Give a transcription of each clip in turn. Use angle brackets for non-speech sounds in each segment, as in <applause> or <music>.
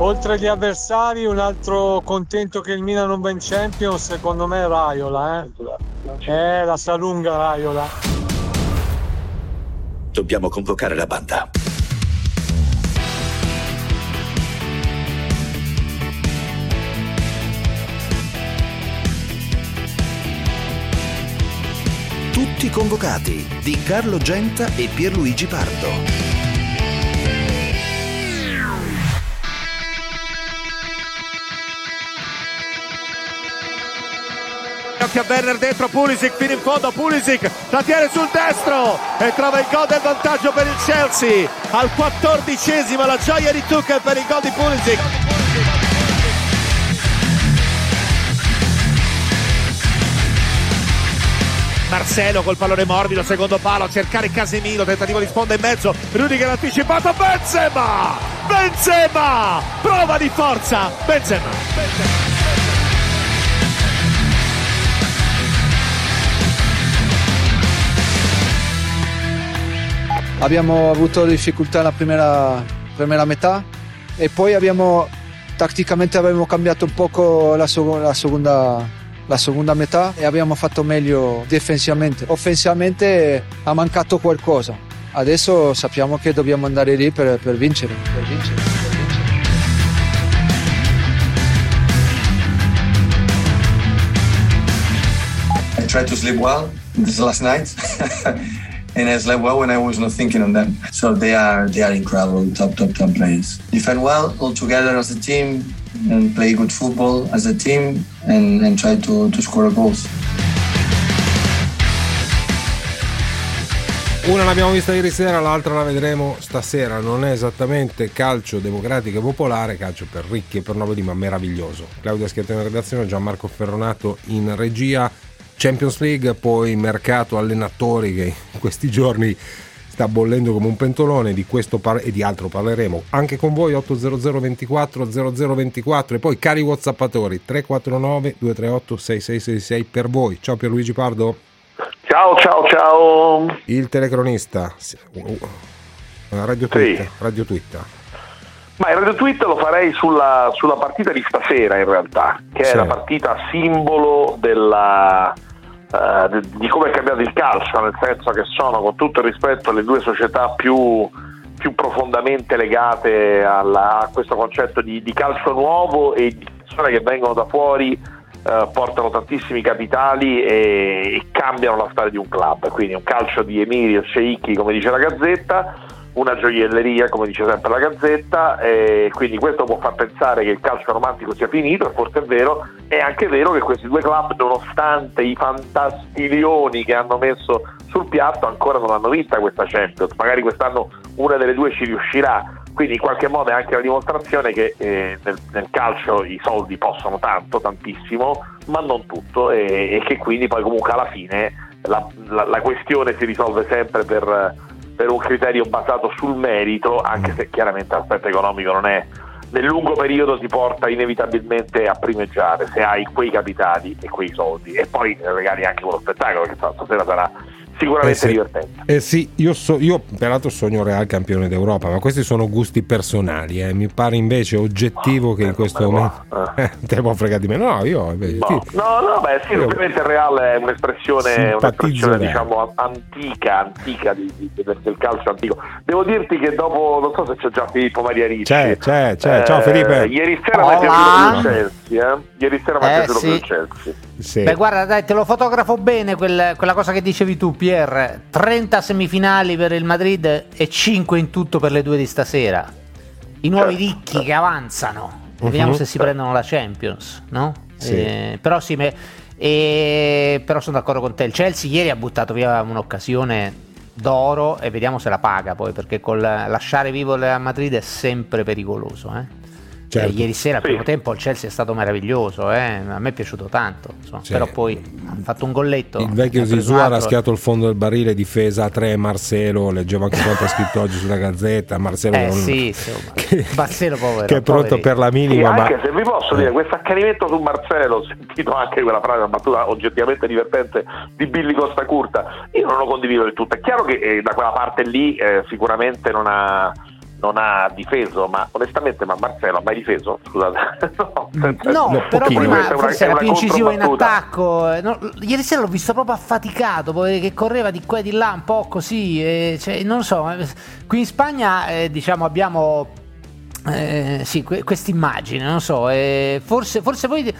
Oltre agli avversari, un altro contento che il Milan non va in Champions, secondo me è Raiola, eh. Eh, la sa lunga Raiola. Dobbiamo convocare la banda. Tutti convocati di Carlo Genta e Pierluigi Pardo. Occhio a Werner dentro Pulisic fino in fondo Pulisic la tiene sul destro e trova il gol del vantaggio per il Chelsea al quattordicesimo la gioia di Tuchel per il gol di Pulisic Marcelo col pallone morbido, secondo palo, a cercare Casemiro, tentativo di sponda in mezzo, Rudiger anticipato, Benzema! Benzema! Prova di forza, Benzema! Benzema. Abbiamo avuto difficoltà nella prima, prima metà e poi abbiamo tatticamente abbiamo cambiato un poco la, la, seconda, la seconda metà e abbiamo fatto meglio difensivamente. Offensivamente ha mancato qualcosa. Adesso sappiamo che dobbiamo andare lì per, per vincere. Per vincere. I tried to sleep well this last night. <laughs> and I slept well when I was not thinking on them. So they are they are incredible, top top top players. Defend well all together as a team and play good football as a team and, and try to, to score goals. Una l'abbiamo vista ieri sera, l'altra la vedremo stasera. Non è esattamente calcio democratico e popolare, calcio per ricchi e per nobili, ma meraviglioso. Claudia Schietto in redazione, Gianmarco Ferronato in regia. Champions League, poi mercato allenatori che in questi giorni sta bollendo come un pentolone, di questo par- e di altro parleremo anche con voi 800 24 0024 e poi cari whatsappatori 349 238 6666 per voi. Ciao Pierluigi Pardo. Ciao ciao ciao. Il telecronista. Radio Twitter. Sì. Radio Twitter. Ma il Radio Tweet lo farei sulla, sulla, partita di stasera in realtà, che sì. è la partita simbolo della, uh, di come è cambiato il calcio, nel senso che sono con tutto il rispetto le due società più, più profondamente legate alla, a questo concetto di, di, calcio nuovo e di persone che vengono da fuori, uh, portano tantissimi capitali e, e, cambiano la storia di un club, quindi un calcio di Emilio Sceicchi come dice la Gazzetta una gioielleria, come dice sempre la Gazzetta, e quindi questo può far pensare che il calcio romantico sia finito, e forse è vero, è anche vero che questi due club, nonostante i fantastiglioni che hanno messo sul piatto, ancora non hanno vista questa Champions, magari quest'anno una delle due ci riuscirà, quindi in qualche modo è anche la dimostrazione che eh, nel, nel, calcio i soldi possono tanto, tantissimo, ma non tutto, e, e che quindi poi comunque alla fine la, la, la questione si risolve sempre per per un criterio basato sul merito, anche se chiaramente l'aspetto economico non è nel lungo periodo ti porta inevitabilmente a primeggiare se hai quei capitali e quei soldi. E poi magari anche con lo spettacolo che stasera sarà sicuramente eh sì. divertente. Eh sì, io, so, io, peraltro sogno Real campione d'Europa, ma questi sono gusti personali. Eh. Mi pare invece oggettivo oh, che in questo momento. Eh. <laughs> te può fregare di me. No, io invece. No, sì. no, no, beh, sì, io... ovviamente il Real è un'espressione, un'espressione diciamo antica, antica di, di, del calcio antico. Devo dirti che dopo, non so se c'è già Filippo Maria Ricci. C'è, c'è, c'è. Ciao Felipe. Ieri sera mi ha Chelsea, eh? Ieri sera mi ha piaciuto il Chelsea. Sì. Beh, guarda, dai, te lo fotografo bene quel, quella cosa che dicevi tu, Pier. 30 semifinali per il Madrid e 5 in tutto per le due di stasera. I nuovi certo. ricchi che avanzano. Uh-huh. Vediamo se si prendono la Champions, no? Sì. Eh, però sì, me, eh, però sono d'accordo con te. Il Chelsea ieri ha buttato via un'occasione d'oro e vediamo se la paga poi, perché col lasciare vivo il Madrid è sempre pericoloso, eh? Certo. ieri sera, al primo tempo, il Chelsea è stato meraviglioso, eh? a me è piaciuto tanto. Insomma. Sì. Però poi ha fatto un golletto. Il vecchio Zizou ha raschiato il fondo del barile, difesa a 3 Marcelo. Leggevo anche quanto ha scritto oggi sulla gazzetta. Marcelo, eh, sì, insomma. <laughs> che, Marcelo povero, che è pronto poveri. per la minima. Sì, anche se vi posso dire, questo accanimento su Marcelo, <laughs> ho sentito anche quella frase, una battuta oggettivamente divertente di Billy Costa Curta. Io non lo condivido del tutto. È chiaro che eh, da quella parte lì eh, sicuramente non ha non ha difeso, ma onestamente ma Marcelo ha mai difeso? Scusate. <laughs> no, no, no però prima forse era più incisivo in attacco. Eh, no, ieri sera l'ho visto proprio affaticato, che correva di qua e di là un po' così. Eh, cioè, non so, eh, qui in Spagna eh, diciamo abbiamo eh, sì, que- questa immagine, non so, eh, forse, forse poi,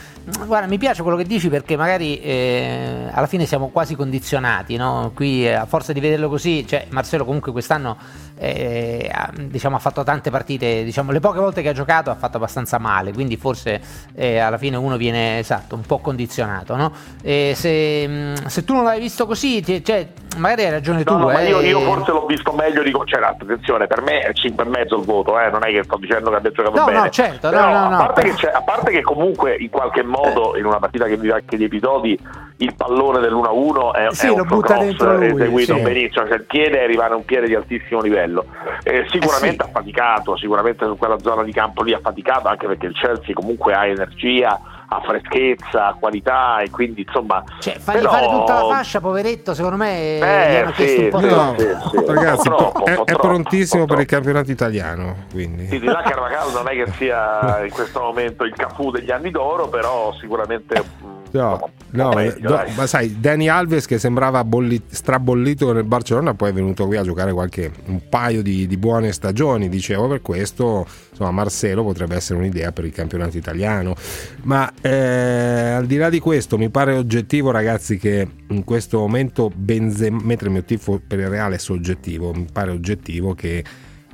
guarda, mi piace quello che dici perché magari eh, alla fine siamo quasi condizionati, no? Qui eh, a forza di vederlo così, cioè Marcelo comunque quest'anno eh, ha, diciamo, ha fatto tante partite, diciamo, le poche volte che ha giocato ha fatto abbastanza male, quindi forse eh, alla fine uno viene esatto, un po' condizionato, no? Se, se, tu non l'hai visto così, cioè, magari hai ragione no, tu. No, io, io, forse l'ho visto meglio, dico, cioè, attenzione, per me è 5,5 il voto, non è che sto dicendo dicendo che abbia giocato no, bene. No, certo, Però, no, no, a, parte che a, parte che comunque in qualche modo in una partita che vive anche di episodi il pallone dell'1-1 è, sì, è un lo cross eseguito sì. benissimo, cioè il piede è arrivare a un piede di altissimo livello. Eh, sicuramente eh sì. ha faticato, sicuramente su quella zona di campo lì ha faticato, anche perché il Chelsea comunque ha energia, ha freschezza, ha qualità e quindi insomma... Cioè, fargli però... fare tutta la fascia, poveretto, secondo me eh, gli sì, un po' sì. No, sì, ragazzi, troppo, è, è troppo, prontissimo per il campionato italiano. Quindi. Sì, di là Carvacalo non è che sia in questo momento il Cafu degli anni d'oro, però sicuramente mh, <laughs> No, no, meglio, do- ma sai, Dani Alves che sembrava bolli- strabollito nel Barcellona, poi è venuto qui a giocare qualche un paio di, di buone stagioni. Dicevo per questo, insomma, Marcelo potrebbe essere un'idea per il campionato italiano. Ma eh, al di là di questo, mi pare oggettivo, ragazzi, che in questo momento Benzema, mentre il mio tifo per il Reale è soggettivo, mi pare oggettivo che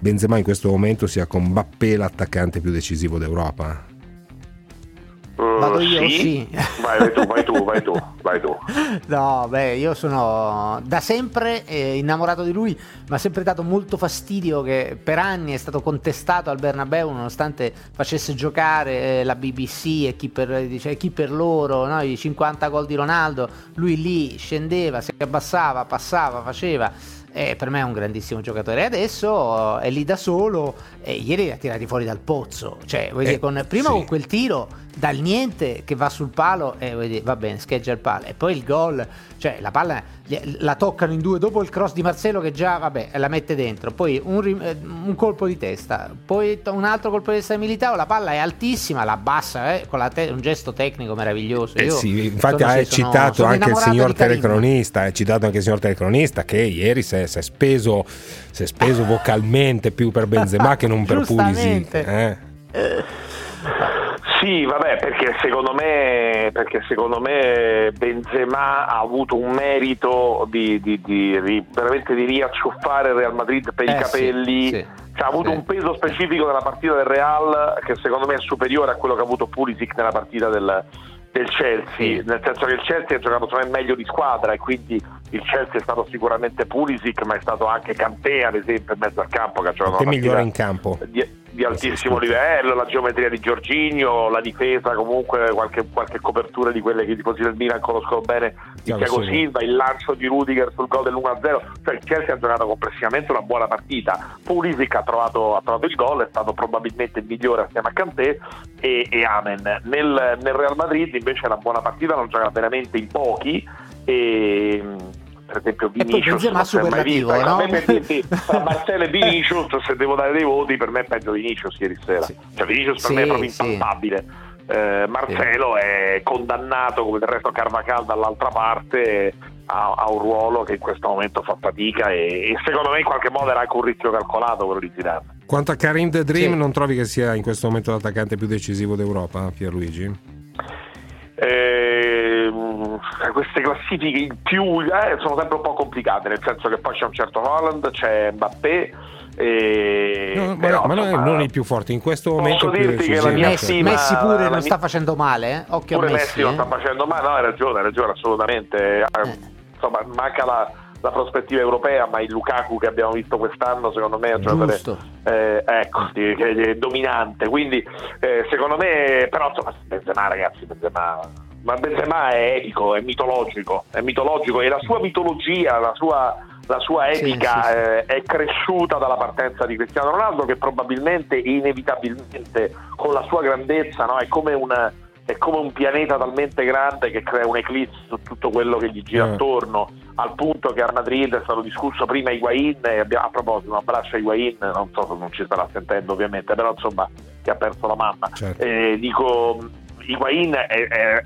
Benzema in questo momento sia con Bappé l'attaccante più decisivo d'Europa. Uh, Vado io? sì. Sì. Vai, vai tu, vai tu, vai tu, vai tu. <laughs> No, beh, io sono da sempre eh, innamorato di lui, ma ha sempre dato molto fastidio che per anni è stato contestato al Bernabeu nonostante facesse giocare eh, la BBC e chi per, dice, chi per loro, no? i 50 gol di Ronaldo, lui lì scendeva, si abbassava, passava, faceva. Eh, per me è un grandissimo giocatore. E adesso è lì da solo. E ieri li ha tirati fuori dal pozzo. Cioè, Eh, dire, con, prima sì. con quel tiro dal niente che va sul palo e dire, va bene, scheggia il palo. E poi il gol, cioè la palla la toccano in due. Dopo il cross di Marcelo che già, vabbè, la mette dentro. Poi un, eh, un colpo di testa. Poi un altro colpo di testa di Militao. La palla è altissima, la abbassa eh, con te- un gesto tecnico meraviglioso. Eh Io sì, infatti ha sì, sono- citato sono anche il signor telecronista, ha citato anche il signor telecronista che ieri si è, si è speso, si è speso vocalmente più per Benzema che non per Pulisic. Giustamente. eh. Sì, vabbè, perché secondo me, perché secondo me Benzema ha avuto un merito di, di- di- di- veramente di riacciuffare il Real Madrid per i Eh, sì, capelli. sì, Cioè, ha avuto sì. un peso specifico nella partita del Real che secondo me è superiore a quello che ha avuto Pulisic nella partita del, del Chelsea, nel senso che il Chelsea ha giocato secondo me meglio di squadra e quindi il Chelsea è stato sicuramente Pulisic, ma è stato anche Kanté ad esempio in mezzo al campo che ha giocato migliore in campo. di, di altissimo livello, la geometria di Giorginio, la difesa, comunque qualche, qualche copertura di quelle che i tifosi del Milan conoscono bene di Thiago Silva. Il lancio di Rudiger sul gol dell'1-0, cioè il Chelsea ha giocato complessivamente una buona partita. Pulisic ha trovato, ha trovato il gol, è stato probabilmente il migliore assieme a Kanté e, e Amen. Nel, nel Real Madrid invece una buona partita l'hanno giocata veramente in pochi e per esempio poi Vinicius Benzema non si è mai visto. No? a me per dirti, tra <laughs> Marcelo e Vinicius se devo dare dei voti per me è peggio Vinicius ieri sera Sì. cioè Vinicius per Sì, me è proprio sì. impalpabile Eh, Marcelo è condannato come del resto Carvacal dall'altra parte a, a un ruolo che in questo momento fa fatica e, e secondo me in qualche modo era anche un rischio calcolato quello di Zidane Quanto a Karim The Dream, Sì. non trovi che sia in questo momento l'attaccante più decisivo d'Europa, Pierluigi? Ehm, queste classifiche in più eh, sono sempre un po' complicate nel senso che poi c'è un certo Holland c'è Mbappé e No, ma, però, ma non, è, insomma, non il più forte, in questo posso momento è più dirti che la mia Messi, stima- Messi pure la non mia- sta facendo male, eh? Occhio pure a Messi. Messi non eh. sta facendo male, no, hai ragione, hai ragione, assolutamente. Eh, Insomma, manca la, la prospettiva europea, ma il Lukaku che abbiamo visto quest'anno, secondo me, è un giocatore eh, ecco, di- che è dominante. Quindi, eh, secondo me, però, insomma, Benzema, ragazzi, Benzema. Ma Benzema è epico, è mitologico, è mitologico e la sua mitologia, la sua, la sua Sì, epica sì, sì. eh, è cresciuta dalla partenza di Cristiano Ronaldo che probabilmente inevitabilmente con la sua grandezza no, è come un è come un pianeta talmente grande che crea un'eclisse su tutto quello che gli gira Eh. attorno al punto che a Madrid è stato discusso prima Higuain e abbiamo, a proposito un abbraccio a Higuain non so se non ci starà sentendo ovviamente però insomma che ha perso la mamma Certo. Eh, dico Higuain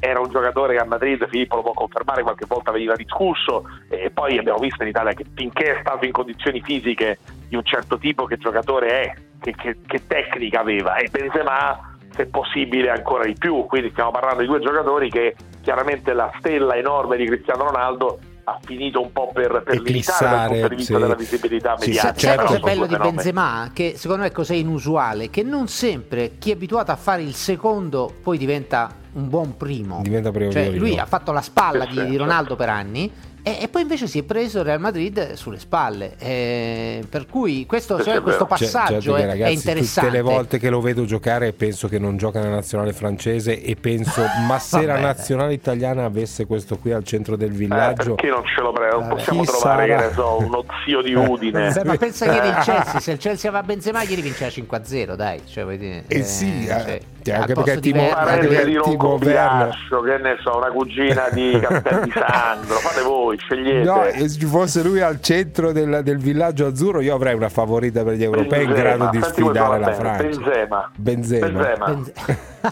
era un giocatore che a Madrid Filippo lo può confermare qualche volta veniva discusso e poi abbiamo visto in Italia che finché è stato in condizioni fisiche di un certo tipo che giocatore è che, che- che tecnica aveva. E Benzema se possibile ancora di più. Quindi stiamo parlando di due giocatori che chiaramente la stella enorme di Cristiano Ronaldo ha finito un po' per, per limitare dal Eclissare, punto di vista sì. della visibilità Sì, mediatica sì, Sai certo. cosa è bello di. Benzema? Che secondo me cos'è inusuale? Che non sempre chi è abituato a fare il secondo poi diventa un buon primo. Diventa primo Cioè, lui ha fatto la spalla di, di Ronaldo per anni e, e poi invece si è preso il Real Madrid sulle spalle. Eh, per cui questo, cioè, questo vero. Cioè, passaggio cioè, è, ragazzi, è interessante. Tutte le volte che lo vedo giocare penso che non gioca nella nazionale francese e penso, <laughs> ma se la nazionale italiana avesse questo qui al centro del Eh, villaggio, perché non ce lo prendo? Non Vabbè. possiamo trovare, sarà? che ne so, uno zio di Udine. Beh, ma pensa ieri il <laughs> Chelsea, se il Chelsea aveva Benzema ieri vinceva 5-0, dai. Cioè, dire, Eh sì, eh, cioè, cioè, anche perché anche parente perché di Werner- Cogliascio, che ne so, una cugina di <laughs> Castel di Sandro, fate voi, scegliete. No, se ci fosse lui al centro del, del villaggio azzurro, io avrei una favorita per gli europei in Benzema, grado di senti sfidare la Francia. Benzema. Benzema. Benzema. Benze- <laughs>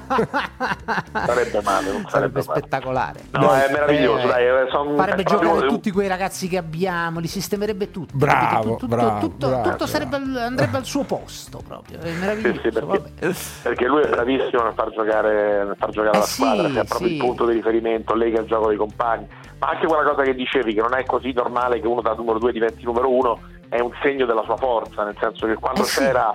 Sarebbe male, non sarebbe Sarebbe male. spettacolare. No, è meraviglioso, Eh, dai, son- farebbe è proprio- giocare tutti quei ragazzi che abbiamo, li sistemerebbe tutti. Bravo, tutto, tutto, bravo, tutto, bravo, tutto sarebbe andrebbe al suo posto proprio. È meraviglioso. Sì, sì, perché, perché lui è bravissimo nel far giocare, nel far giocare Eh la sì, squadra, che è proprio sì. il punto di riferimento, lega il gioco dei compagni. Ma anche quella cosa che dicevi, che non è così normale che uno da numero 2 diventi numero 1, è un segno della sua forza, nel senso che quando Eh sì. c'era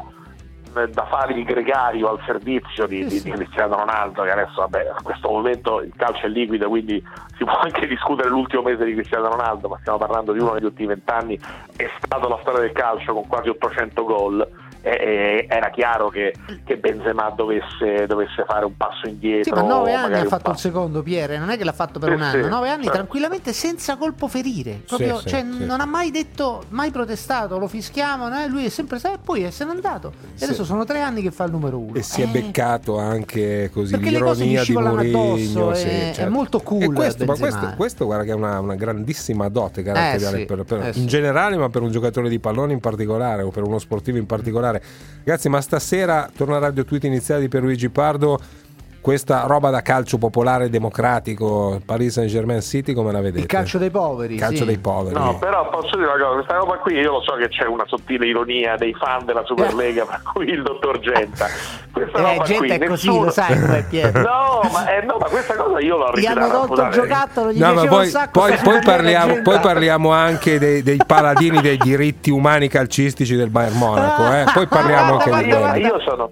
eh, da fare il gregario al servizio di, Sì, di- sì. di Cristiano Ronaldo, che adesso vabbè, a questo momento il calcio è liquido, quindi si può anche discutere l'ultimo mese di Cristiano Ronaldo, ma stiamo parlando di uno degli ultimi vent'anni, è stato la storia del calcio con quasi 800 gol. E- e era chiaro che, che Benzema dovesse, dovesse fare un passo indietro. Sì, ma nove anni magari ha fatto il secondo Pierre, non è che l'ha fatto per Sì, un anno, sì, nove anni certo. tranquillamente senza colpo ferire. Proprio, Sì, sì, cioè, sì. non ha mai detto, mai protestato, lo fischiamo, no? lui è sempre stato e poi se n'è andato. E Sì. adesso sono tre anni che fa il numero uno. E si è Eh, beccato anche così Perché le cose gli l'ironia di scivolano Mourinho. addosso, sì, è- è certo. molto cool E questo, questo, questo guarda che è una, una grandissima dote caratteriale Eh sì, per- per- eh sì. in generale, ma per un giocatore di pallone in particolare o per uno sportivo in particolare. Ragazzi, ma stasera torna Radio Tweet iniziale di Pierluigi Pardo. Questa roba da calcio popolare democratico, Paris Saint Germain City, come la vedete? il calcio dei poveri. Calcio sì. dei poveri. No, però posso dire una cosa, questa roba qui io lo so che c'è una sottile ironia dei fan della Superlega, <laughs> per cui il dottor Genta. Questa Eh, roba gente qui, è così, nessuno- lo sai com'è Pietro. <laughs> No, ma, eh, no, ma questa cosa io l'ho Gli hanno ritirata. tolto il giocattolo, gli No, ma poi, un sacco poi- poi parliamo, poi parliamo anche dei, dei paladini dei diritti umani calcistici del Bayern Monaco. <laughs> eh. Poi parliamo anche di quello. io sono,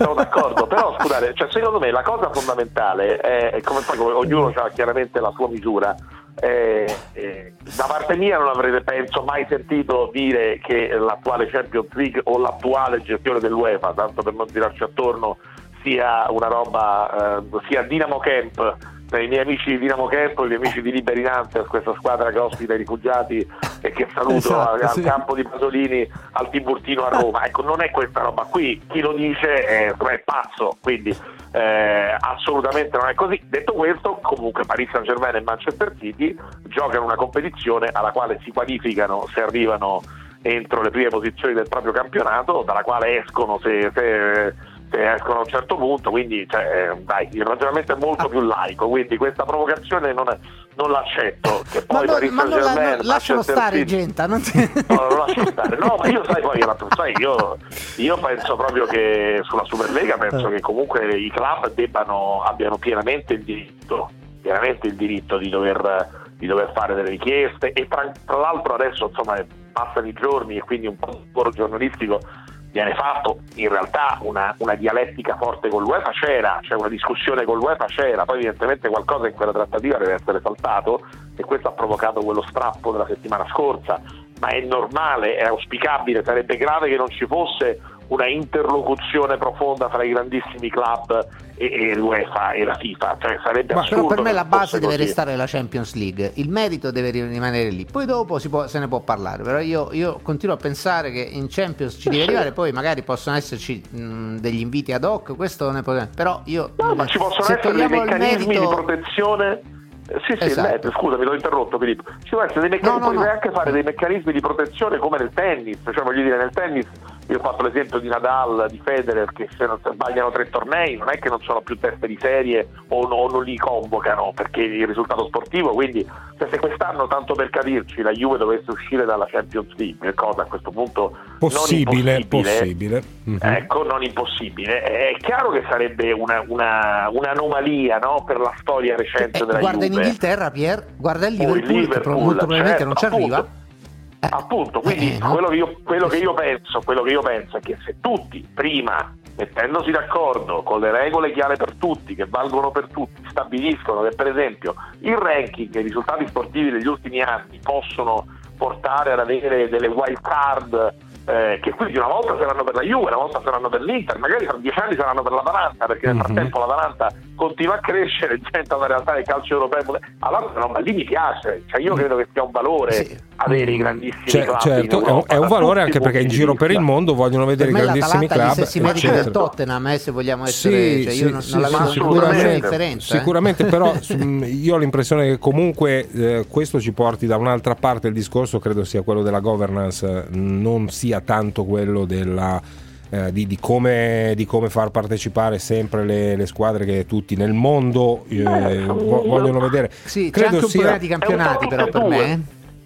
sono d'accordo, però scusate, cioè, secondo me la cosa fondamentale è, come poi ognuno ha chiaramente la sua misura. eh, eh, da parte mia non avrete penso mai sentito dire che l'attuale Champions League o l'attuale gestione dell'UEFA, tanto per non tirarci attorno, sia una roba, eh, sia Dinamo Camp per i miei amici di Dinamo Camp, i miei amici di Liberi Nantes, questa squadra che ospita i rifugiati e che saluto Esatto, al, al sì. campo di Pasolini al Tiburtino a Roma. Ecco, non è questa roba qui, chi lo dice è, è pazzo, quindi eh, assolutamente non è così. Detto questo, comunque Paris Saint Germain e Manchester City giocano una competizione alla quale si qualificano se arrivano entro le prime posizioni del proprio campionato, dalla quale escono se, se- se escono a un certo punto, quindi cioè, eh, dai, il ragionamento è molto più laico, quindi questa provocazione non, non l'accetto. Che Ma, poi no, Paris ma non la- no, lascialo stare, City- gente. Non ti... No, non lascio stare. No, ma io sai poi, sai, io, io penso proprio che sulla Superlega penso che comunque i club debbano, abbiano pienamente il diritto, pienamente il diritto di dover, di dover fare delle richieste e tra, tra l'altro adesso insomma passano i giorni e quindi un po' lavoro giornalistico viene fatto in realtà una, una dialettica forte con l'UEFA c'era, cioè una discussione con l'UEFA c'era, poi evidentemente qualcosa in quella trattativa deve essere saltato e questo ha provocato quello strappo della settimana scorsa, ma è normale, è auspicabile, sarebbe grave che non ci fosse una interlocuzione profonda fra i grandissimi club e, e l'UEFA e la FIFA, cioè sarebbe Ma assurdo. per me la base deve così. restare la Champions League, il merito deve rimanere lì, poi dopo si può- se ne può parlare, però io, io continuo a pensare che in Champions ci deve arrivare, poi magari possono esserci mh, degli inviti ad hoc, questo ne può... però io No, ma ci possono se essere dei meccanismi merito... di protezione Sì, sì, Esatto. lei- scusami, l'ho interrotto Filippo. Ci devono essere dei meccanismi, No, no, puoi no. anche fare dei meccanismi di protezione come nel tennis, cioè voglio dire, nel tennis io ho fatto l'esempio di Nadal, di Federer, che se non sbagliano tre tornei non è che non sono più teste di serie o, no- o non li convocano perché il risultato sportivo, quindi cioè, se quest'anno, tanto per capirci, la Juve dovesse uscire dalla Champions League, cosa a questo punto Possibile, non impossibile, possibile. Mhm. Ecco, non impossibile. È chiaro che sarebbe una, una- un'anomalia no? per la storia recente Eh, della guarda in Juve. Inghilterra, Pier, guarda il O il Liverpool, che Liverpool, molto probabilmente non ci certo, arriva. Appunto. Eh, Appunto, quindi eh, quello, che io, quello che io penso, quello che io penso è che se tutti prima mettendosi d'accordo con le regole chiare per tutti, che valgono per tutti, stabiliscono che per esempio il ranking e i risultati sportivi degli ultimi anni possono portare ad avere delle wild card eh, che quindi una volta saranno per la Juve, una volta saranno per l'Inter, magari tra dieci anni saranno per l'Atalanta, perché nel Mhm. frattempo l'Atalanta continua a crescere, <laughs> diventa una realtà del calcio europeo. Allora no, ma lì mi piace, cioè io credo che sia un valore Sì. avere i grandissimi Cioè, club certo, è un, Europa, è un valore anche perché in giro per il mondo vogliono vedere i grandissimi club. gli stessi meriti del. Tottenham, eh, se vogliamo essere... Sì, cioè, sì, io non, sì, non la sì, vedo nessuna differenza. eh. Sicuramente, però <laughs> mh, io ho l'impressione che comunque eh, questo ci porti da un'altra parte. Il discorso credo sia quello della governance, non sia tanto quello della. eh, di, di come, di come far partecipare sempre le, le squadre che tutti nel mondo eh, vo- vogliono vedere. Sì, c'è Credo anche un sia- problema di campionati però per me.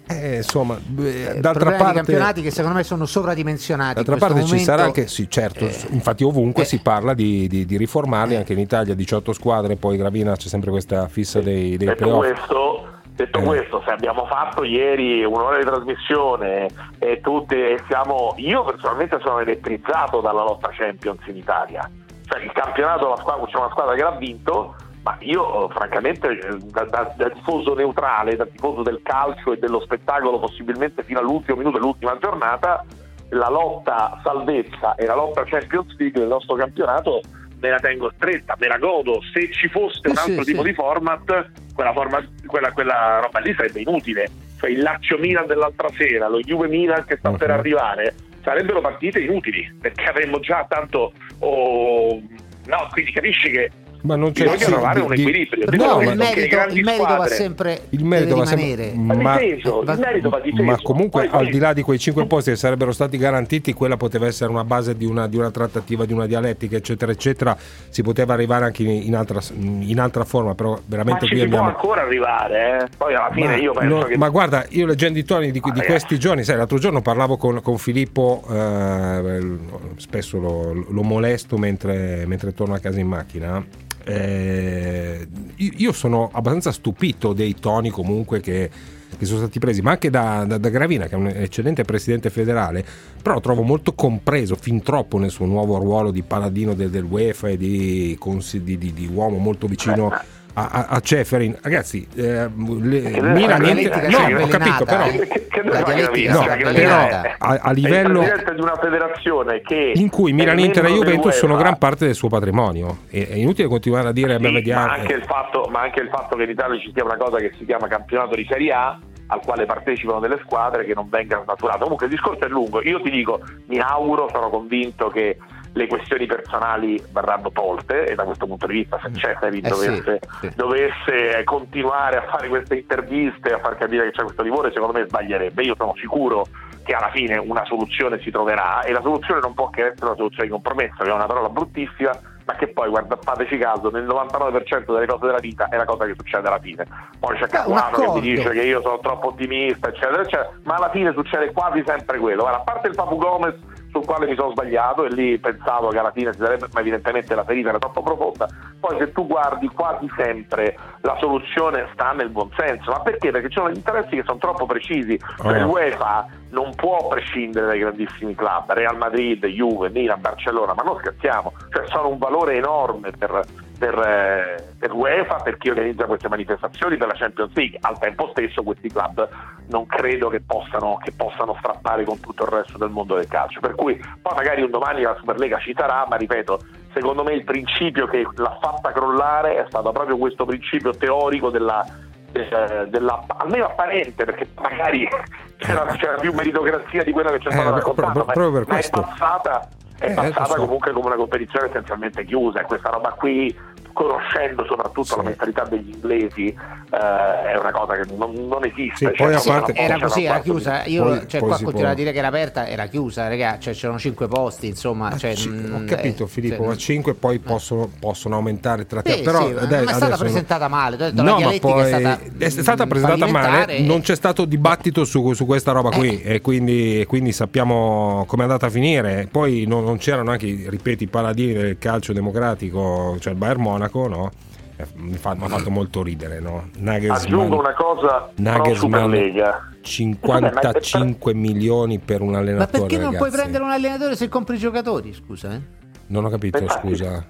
eh. eh, insomma, beh, Eh, d'altra parte, campionati che secondo me sono sovradimensionati. d'altra parte ci sarà momento. anche, sì, certo, Eh, infatti ovunque eh. si parla di, di- di riformarli, anche in Italia 18 squadre, poi Gravina c'è sempre questa fissa dei, dei playoff. questo, detto Eh. questo, se abbiamo fatto ieri un'ora di trasmissione e tutte e siamo. Io personalmente sono elettrizzato dalla lotta Champions in Italia. Cioè il campionato la squadra, c'è una squadra che l'ha vinto, ma io eh, francamente eh, da, da- da tifoso neutrale, da tifoso del calcio e dello spettacolo possibilmente fino all'ultimo minuto dell'ultima giornata, la lotta salvezza e la lotta Champions League del nostro campionato me la tengo stretta, me la godo. Se ci fosse un Eh sì, altro tipo sì. di format, quella, forma- quella, quella roba lì sarebbe inutile. Cioè il Lazio Milan dell'altra sera, lo Juve Milan che sta per Mhm. arrivare, sarebbero partite inutili perché avremmo già tanto. oh, no, quindi capisci che Ma non c'è bisogna sì, trovare di- un di- equilibrio. Per No, ma- il merito, il merito va squadre- sempre il merito deve va sempre- rimanere. ma, Va difeso, il merito va difeso. ma comunque Poi- al di là di quei cinque posti che sarebbero stati garantiti quella poteva essere una base di una, di una trattativa di una dialettica eccetera eccetera si poteva arrivare anche in, in altra, in altra forma però Ma veramente ci qui abbiamo ancora arrivare, eh? Poi alla fine ma, io penso no, che. ma guarda, io leggendo i toni di, di ragazzi. questi giorni, sai, l'altro giorno parlavo con, con Filippo, eh, spesso lo, lo molesto mentre, mentre torno a casa in macchina. Eh, io sono abbastanza stupito dei toni comunque che, che sono stati presi, ma anche da, da- da Gravina, che è un eccellente presidente federale, però trovo molto compreso, fin troppo nel suo nuovo ruolo di paladino del, del UEFA e di, di- di- di uomo molto vicino a, a, a Ceferin. Ragazzi, eh, le- Milan la niente- no, è ho capito, però eh. Che- che La dialettica no, è è- a, a è livello di una federazione che in cui è Milan, Inter e Juventus sono gran parte del suo patrimonio. E- È inutile continuare a dire, Sì, vediamo. ma, anche il fatto, ma anche il fatto che in Italia ci sia una cosa che si chiama campionato di Serie A al quale partecipano delle squadre che non venga snaturato. Comunque il discorso è lungo. Io ti dico, mi auguro, sono convinto che le questioni personali verranno tolte e da questo punto di vista se Ceferin Eh sì, dovesse, sì. dovesse continuare a fare queste interviste a far capire che c'è questo timore secondo me sbaglierebbe. Io sono sicuro che alla fine una soluzione si troverà e la soluzione non può che essere una soluzione di compromesso che è una parola bruttissima ma che poi guarda fateci caso nel 99% delle cose della vita è la cosa che succede alla fine. Poi c'è un Capuano che mi dice che io sono troppo ottimista eccetera eccetera ma alla fine succede quasi sempre quello. Guarda, a parte il Papu Gomez sul quale mi sono sbagliato e lì pensavo che alla fine si sarebbe, ma evidentemente la ferita era troppo profonda. Poi se tu guardi quasi sempre la soluzione sta nel buonsenso, ma perché? Perché ci sono degli interessi che sono troppo precisi. Cioè, Oh. l'UEFA non può prescindere dai grandissimi club, Real Madrid, Juve, Milan, Barcellona, ma non scherziamo, cioè sono un valore enorme per, per, eh, per l'UEFA, per chi organizza queste manifestazioni, per la Champions League. Al tempo stesso questi club non credo che possano, che possano strappare con tutto il resto del mondo del calcio. Per cui poi magari un domani la Superlega ci sarà, ma ripeto, secondo me il principio che l'ha fatta crollare è stato proprio questo principio teorico della, eh, della almeno apparente, perché magari <laughs> c'era, c'era più meritocrazia di quella che ci è Eh, stata pro- raccontata, pro- ma, proprio per ma è questo. passata, è Eh, passata lo so. comunque come una competizione essenzialmente chiusa e questa roba qui conoscendo soprattutto Sì. la mentalità degli inglesi, eh, è una cosa che non, non esiste. Sì, Cioè, poi a parte- Era così, era chiusa. Io, Poi- cioè, poi qua si continua può- a dire che era aperta, era chiusa, raga. Cioè, c'erano cinque posti, insomma. Ah, Cioè, ci- mm, ho capito eh, Filippo, cioè, ma 5 poi possono, possono aumentare tra te. Sì, però sì, ma adè- è stata presentata male. Detto, la No, ma poi è stata, è stata presentata male, non c'è stato dibattito su, su questa roba qui e quindi, e quindi sappiamo come è andata a finire. Poi non, non c'erano anche, ripeto, i paladini del calcio democratico, cioè il Bayern Monaco, no? Eh, Mi, fa- mi ha fatto molto ridere, no? Nagelsmann, Aggiungo una cosa Nagelsmann Superlega. 55 milioni per un Ma allenatore. perché non puoi prendere un allenatore se compri i giocatori? Scusa, eh? Non ho capito, Infatti. scusa.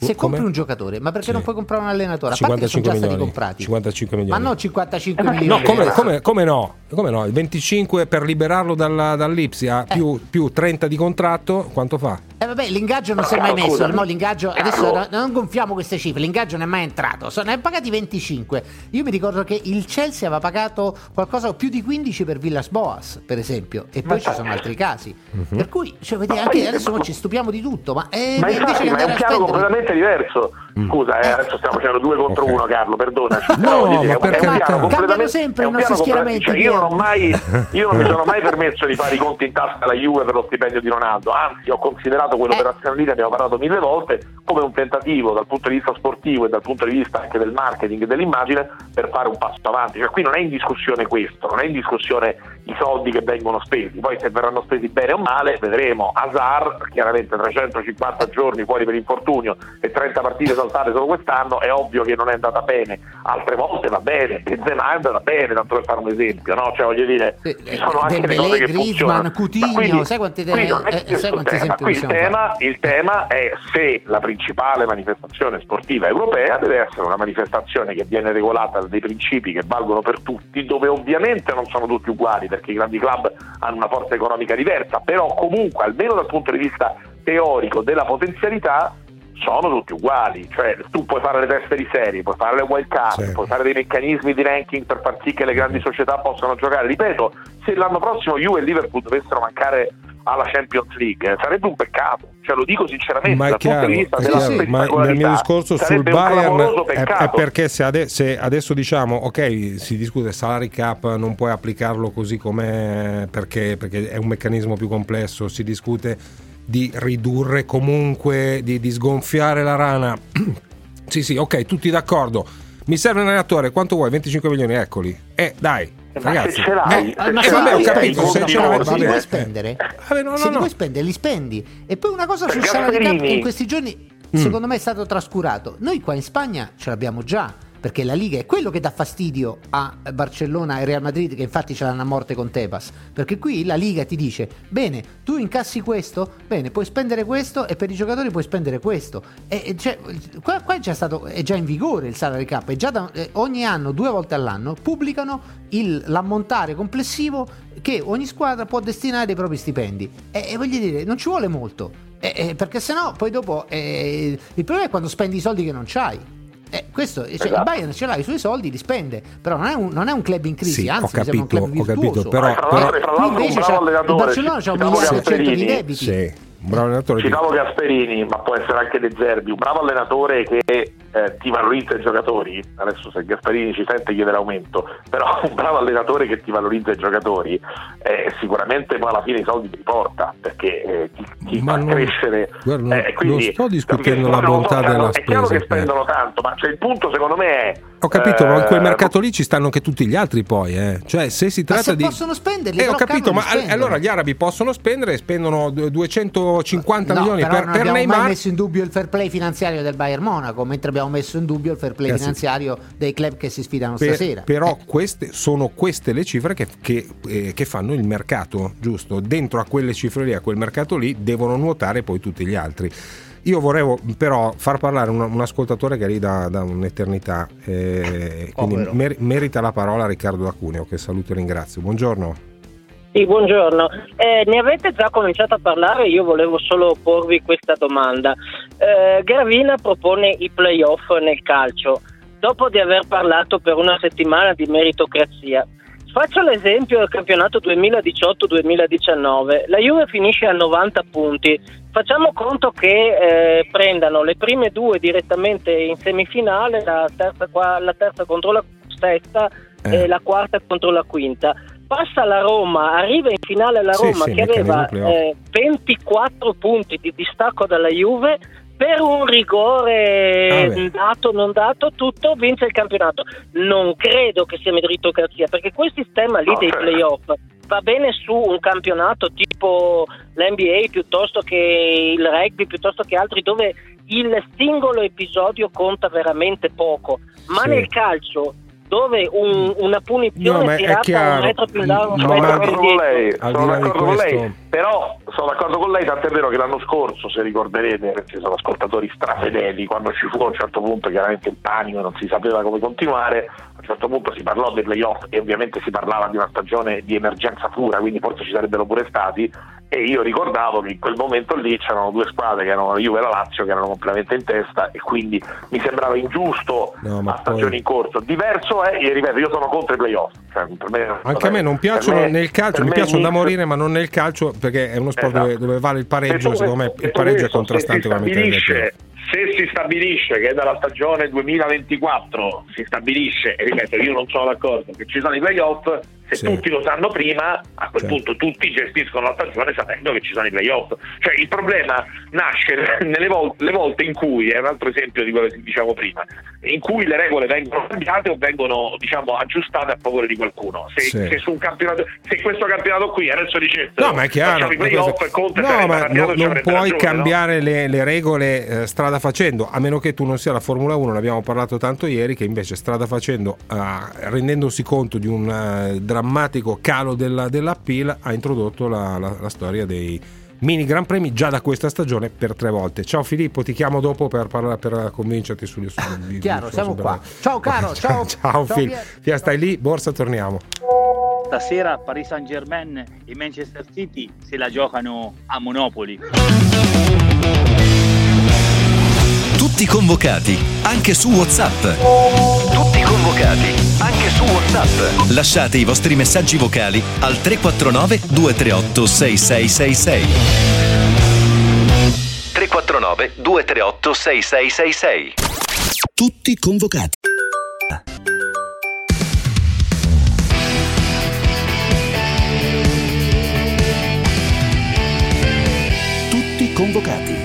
Se Come? compri un giocatore, ma perché Sì. non puoi comprare un allenatore? A parte che sono 55 già stati milioni. comprati. 55 milioni. Ma no, 55 Eh, ma- milioni. No, come, come- come no? Come no? Il 25 per liberarlo dalla, dall'Ipsia Eh. più, più 30 di contratto, quanto fa? Eh vabbè, l'ingaggio non No, si è mai messo. scusami. mo l'ingaggio, adesso no- non gonfiamo queste cifre. L'ingaggio non è mai entrato. Sono, ne ha pagati 25. Io mi ricordo che il Chelsea aveva pagato qualcosa più di 15 per Villas Boas, per esempio. E poi ci sono altri casi. Mhm. Per cui, cioè, vedi, Ma anche adesso ci stupiamo di tutto. Ma, eh, Ma infatti, ma è un piano completamente diverso. Scusa, eh, adesso stiamo facendo due contro Ok. uno, Carlo, perdonaci. No, dire, ma è un- per è un carità. piano Cambiano sempre i nostri schieramenti, cioè, io, non mai, io non mi sono mai <laughs> permesso di fare i conti in tasca alla Juve per lo stipendio di Ronaldo, anzi ho considerato quell'operazione lì, ne abbiamo parlato mille volte, come un tentativo dal punto di vista sportivo e dal punto di vista anche del marketing e dell'immagine per fare un passo avanti. Cioè, qui non è in discussione questo, non è in discussione i soldi che vengono spesi, poi se verranno spesi bene o male vedremo. Hazard, chiaramente 350 giorni fuori per infortunio e 30 partite saltate solo quest'anno, è ovvio che non è andata bene, altre volte va bene, Benzema è andata bene, tanto per fare un esempio, no? Cioè voglio dire, Sì, ci sono anche Dembélé, le cose che Griezmann, funzionano. Coutinho, quindi- sai quanti te- eh, questo sai quanti il tema. esempi il tema, il tema è se la principale manifestazione sportiva europea deve essere una manifestazione che viene regolata da dei principi che valgono per tutti, dove ovviamente non sono tutti uguali perché i grandi club hanno una forza economica diversa, però comunque almeno dal punto di vista teorico della potenzialità sono tutti uguali, cioè tu puoi fare le teste di serie, puoi fare le wild card, Sì. puoi fare dei meccanismi di ranking per far sì che le grandi società possano giocare. Ripeto, se l'anno prossimo Juve e Liverpool dovessero mancare alla Champions League, eh, sarebbe un peccato, cioè lo dico sinceramente, Ma è dal punto chiaro, chiaro, ma il mio discorso sul Bayern è, è perché se, ade- se adesso diciamo ok si discute salary cap non puoi applicarlo così com'è perché, perché è un meccanismo più complesso si discute di ridurre comunque di, di sgonfiare la rana. <clears throat> Sì sì ok tutti d'accordo. Mi serve un allenatore quanto vuoi? 25 milioni eccoli. Eh dai ragazzi se ce l'hai, eh, se ma ce se vabbè, l'hai, ho capito, se ce l'hai, se li vuoi spendere, Vabbè, no, se no, li no. vuoi spendere, li spendi. E poi una cosa sul salary cap Gasperini. che in questi giorni, secondo me, è stato trascurato. Noi qua in Spagna ce l'abbiamo già. Perché la Liga è quello che dà fastidio a Barcellona e Real Madrid, che infatti ce l'hanno a morte con Tebas. Perché qui la Liga ti dice: bene, tu incassi questo, bene, puoi spendere questo e per i giocatori puoi spendere questo. E, e cioè, qua, qua è, già stato, è già in vigore il salary cap. Da- eh, ogni anno, due volte all'anno, pubblicano il- l'ammontare complessivo che ogni squadra può destinare ai propri stipendi. E, e voglio dire, non ci vuole molto. Eh, eh, perché sennò poi dopo eh, il problema è quando spendi i soldi che non c'hai. Eh, questo, cioè, Il Esatto. Bayern ce l'ha i suoi soldi, li spende, però non è un, non è un club in crisi, Sì, anzi ho sembra un capito, club ho capito, virtuoso. però- però- l'altro, tra invece il Barcellona c'ha un miliardo di debiti. sì un bravo allenatore Citavo Gasperini, ma può essere anche De Zerbi, un bravo allenatore che eh, ti valorizza i giocatori. Adesso se Gasperini ci sente chiede l'aumento, però <laughs> un bravo allenatore che ti valorizza i giocatori eh, sicuramente poi alla fine i soldi ti porta perché eh, ti, ti Ma fa non- crescere. guarda, non- eh, quindi, non sto discutendo la bontà della È chiaro spesa, che spendono tanto, ma cioè, il punto secondo me è. Ho capito, ma in quel eh, mercato lì ci stanno anche tutti gli altri poi, eh. Cioè, se si Ma tratta se di possono spenderli, Eh, ho capito, ma spendono. allora gli arabi possono spendere e spendono du- 250 No, milioni però per, non per abbiamo mai Neymar. messo in dubbio il fair play finanziario del Bayern Monaco, mentre abbiamo messo in dubbio il fair play sì. finanziario dei club che si sfidano Per- stasera. però Eh, queste sono queste le cifre che, che, eh, che fanno il mercato, giusto? Dentro a quelle cifre lì, a quel mercato lì, devono nuotare poi tutti gli altri. Io vorrei però far parlare un, un ascoltatore che è lì da, da un'eternità, eh, quindi mer- merita la parola Riccardo D'Acuneo, che saluto e ringrazio. Buongiorno. Sì, buongiorno. Eh, ne avete già cominciato a parlare, io volevo solo porvi questa domanda. Eh, Gravina propone i playoff nel calcio. Dopo di aver parlato per una settimana di meritocrazia, Faccio l'esempio del campionato 2018-2019. La Juve finisce a 90 punti. Facciamo conto che eh, prendano le prime due direttamente in semifinale, la terza, la terza contro la sesta Eh. e la quarta contro la quinta. Passa la Roma, arriva in finale la Sì, Roma sì, che aveva eh, 24 punti di distacco dalla Juve. Per un rigore Ah, dato, non dato, tutto vince il campionato. Non credo che sia meritocrazia, perché quel sistema lì dei playoff va bene su un campionato tipo l'NBA piuttosto che il rugby, piuttosto che altri, dove il singolo episodio conta veramente poco. Ma Sì. nel calcio, dove un- una No, punizione ma è chiaro. un metro più in là, un Ma- Sono d'accordo con sono d'accordo lei, però sono d'accordo con lei, tant'è vero che l'anno scorso, se ricorderete, perché sono ascoltatori strafedeli, quando ci fu a un certo punto chiaramente il panico, non si sapeva come continuare, a un certo punto si parlò dei playoff e ovviamente si parlava di una stagione di emergenza pura, quindi forse ci sarebbero pure stati, e io ricordavo che in quel momento lì c'erano due squadre che erano la Juve e la Lazio che erano completamente in testa e quindi mi sembrava ingiusto No, ma a stagione poi- in corso. Diverso è, e ripeto, io sono contro i playoff. Cioè, me- Anche a me non piacciono me- nel calcio, mi piacciono da morire, ma non nel calcio perché è uno sport Esatto. dove, dove vale il pareggio. Detto Secondo me il pareggio è contrastante la stabilisce, se si stabilisce che dalla stagione 2024 si stabilisce, e ripeto, io non sono d'accordo, che ci sono i playoff, se Sì. tutti lo sanno prima, a quel Certo. punto tutti gestiscono la stagione sapendo che ci sono i playoff. Cioè il problema nasce <laughs> nelle volte, le volte in cui, è un altro esempio di quello che diciamo prima, in cui le regole vengono cambiate o vengono diciamo aggiustate a favore di qualcuno. Se, Sì. se su un campionato, se questo campionato qui adesso dicesse No, ma è chiaro. i playoff e Conte no, ma no- non puoi ragione, no? cambiare le, le regole eh, strada facendo, a meno che tu non sia la Formula 1, ne abbiamo parlato tanto ieri, che invece strada facendo, eh, rendendosi conto di un eh, drammatico calo della, dell'appeal, ha introdotto la, la- la storia dei mini Gran Premi già da questa stagione per tre volte. Ciao Filippo, ti chiamo dopo per, parlare, per convincerti sugli sugli- Chiaro, sugli- siamo sugli- qua. Ciao caro, <laughs> ciao. ciao, Ciao, Fil. Fia, stai lì, borsa, torniamo. Stasera Paris Saint Germain e Manchester City se la giocano a Monopoli. Tutti convocati, anche su WhatsApp. Tutti convocati, anche su WhatsApp. Lasciate i vostri messaggi vocali al 349 238 6666. 349 238 6666. Tutti convocati. Tutti convocati.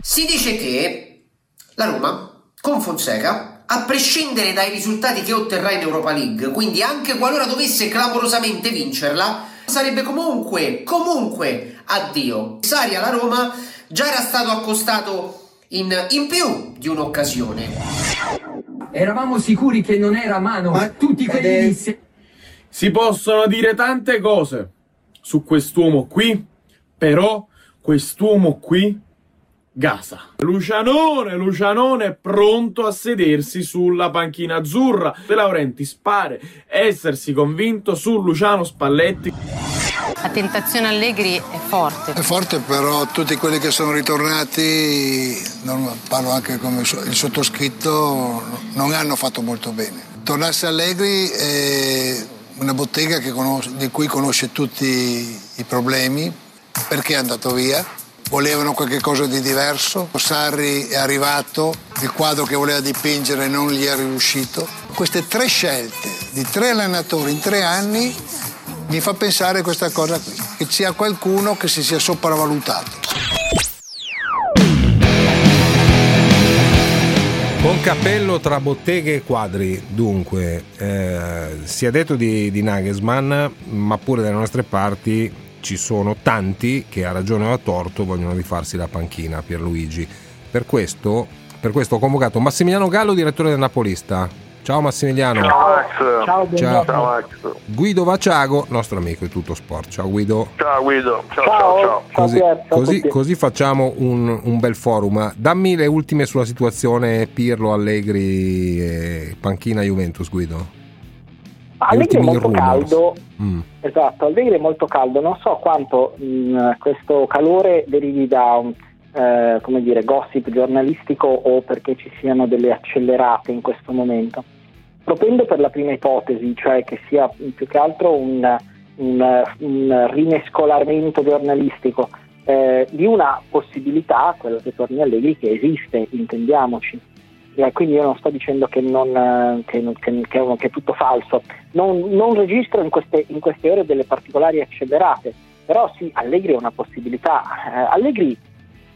Si dice che la Roma, con Fonseca, a prescindere dai risultati che otterrà in Europa League, quindi anche qualora dovesse clamorosamente vincerla, sarebbe comunque, comunque addio. Sari alla Roma già era stato accostato in, in più di un'occasione. Eravamo sicuri che non era mano, ma tutti quelli se- Si possono dire tante cose su quest'uomo qui, però quest'uomo qui gasa. Lucianone, Lucianone è pronto a sedersi sulla panchina azzurra. De Laurentiis pare essersi convinto su Luciano Spalletti. La tentazione Allegri è forte. È forte, però tutti quelli che sono ritornati, non- parlo anche come il sottoscritto, non hanno fatto molto bene. Tornasse Allegri è una bottega che conos- di cui conosce tutti i problemi, perché è andato via. Volevano qualche cosa di diverso, Sarri è arrivato, il quadro che voleva dipingere non gli è riuscito. Queste tre scelte di tre allenatori in tre anni mi fa pensare questa cosa qui, che sia qualcuno che si sia sopravvalutato. Con cappello tra botteghe e quadri, dunque, eh, si è detto di, di Nagelsmann, ma pure dalle nostre parti ci sono tanti che a ragione o a torto vogliono rifarsi la panchina, Pierluigi. Per questo, per questo ho convocato Massimiliano Gallo, direttore del Napolista. Ciao Massimiliano. Ciao Max. Ciao, Ciao. Ciao Max. Guido Vaciago, nostro amico di tutto sport. Ciao Guido. Ciao Guido. Ciao ciao ciao. Così, così- così facciamo un, un bel forum. Dammi le ultime sulla situazione Pirlo, Allegri e panchina Juventus, Guido. Allegri è molto rumors. caldo, Mm. esatto, Allegri è molto caldo, non so quanto mh, questo calore derivi da un eh, come dire, gossip giornalistico o perché ci siano delle accelerate in questo momento. propendo per la prima ipotesi, cioè che sia più che altro un, un, un rimescolamento giornalistico eh, di una possibilità, quella che torni Allegri, che esiste, intendiamoci. Eh, quindi io non sto dicendo che, non, eh, che, che, che è tutto falso, non, non registro in queste, in queste, ore delle particolari accelerate, però sì, Allegri è una possibilità. Eh, Allegri,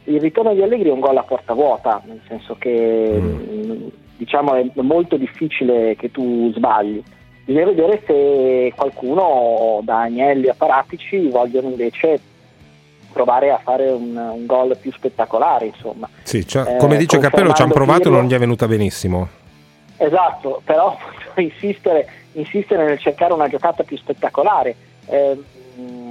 il ritorno di Allegri è un gol a porta vuota, nel senso che mm. diciamo, è molto difficile che tu sbagli. Bisogna vedere se qualcuno da Agnelli a Paratici vogliono invece provare a fare un, un gol più spettacolare. Insomma. Sì, cioè, come dice Cappello, ci hanno provato e non gli è venuta benissimo. Esatto, però <laughs> insistere, insistere, nel cercare una giocata più spettacolare ehm,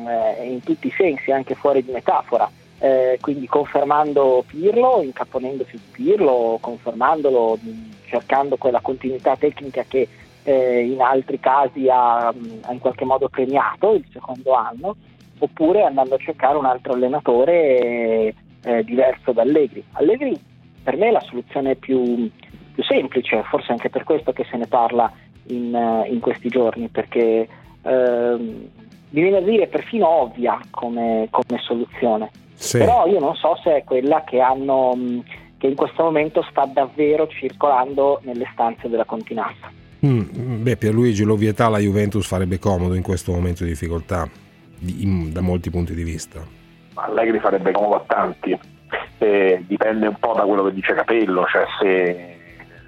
eh, in tutti i sensi, anche fuori di metafora. Eh, quindi confermando Pirlo, incaponendosi su Pirlo, confermandolo, cercando quella continuità tecnica che eh, in altri casi ha, ha, in qualche modo premiato il secondo anno oppure andando a cercare un altro allenatore eh, diverso da Allegri. Allegri per me è la soluzione più, più, semplice, forse anche per questo che se ne parla in, uh, in questi giorni, perché eh, mi viene a dire perfino ovvia come, come soluzione. Sì. Però io non so se è quella che hanno che in questo momento sta davvero circolando nelle stanze della Continassa. Mm, beh, Pierluigi l'ovvietà la Juventus farebbe comodo in questo momento di difficoltà in, da molti punti di vista. Allegri farebbe comodo a tanti, eh, dipende un po' da quello che dice Capello, cioè se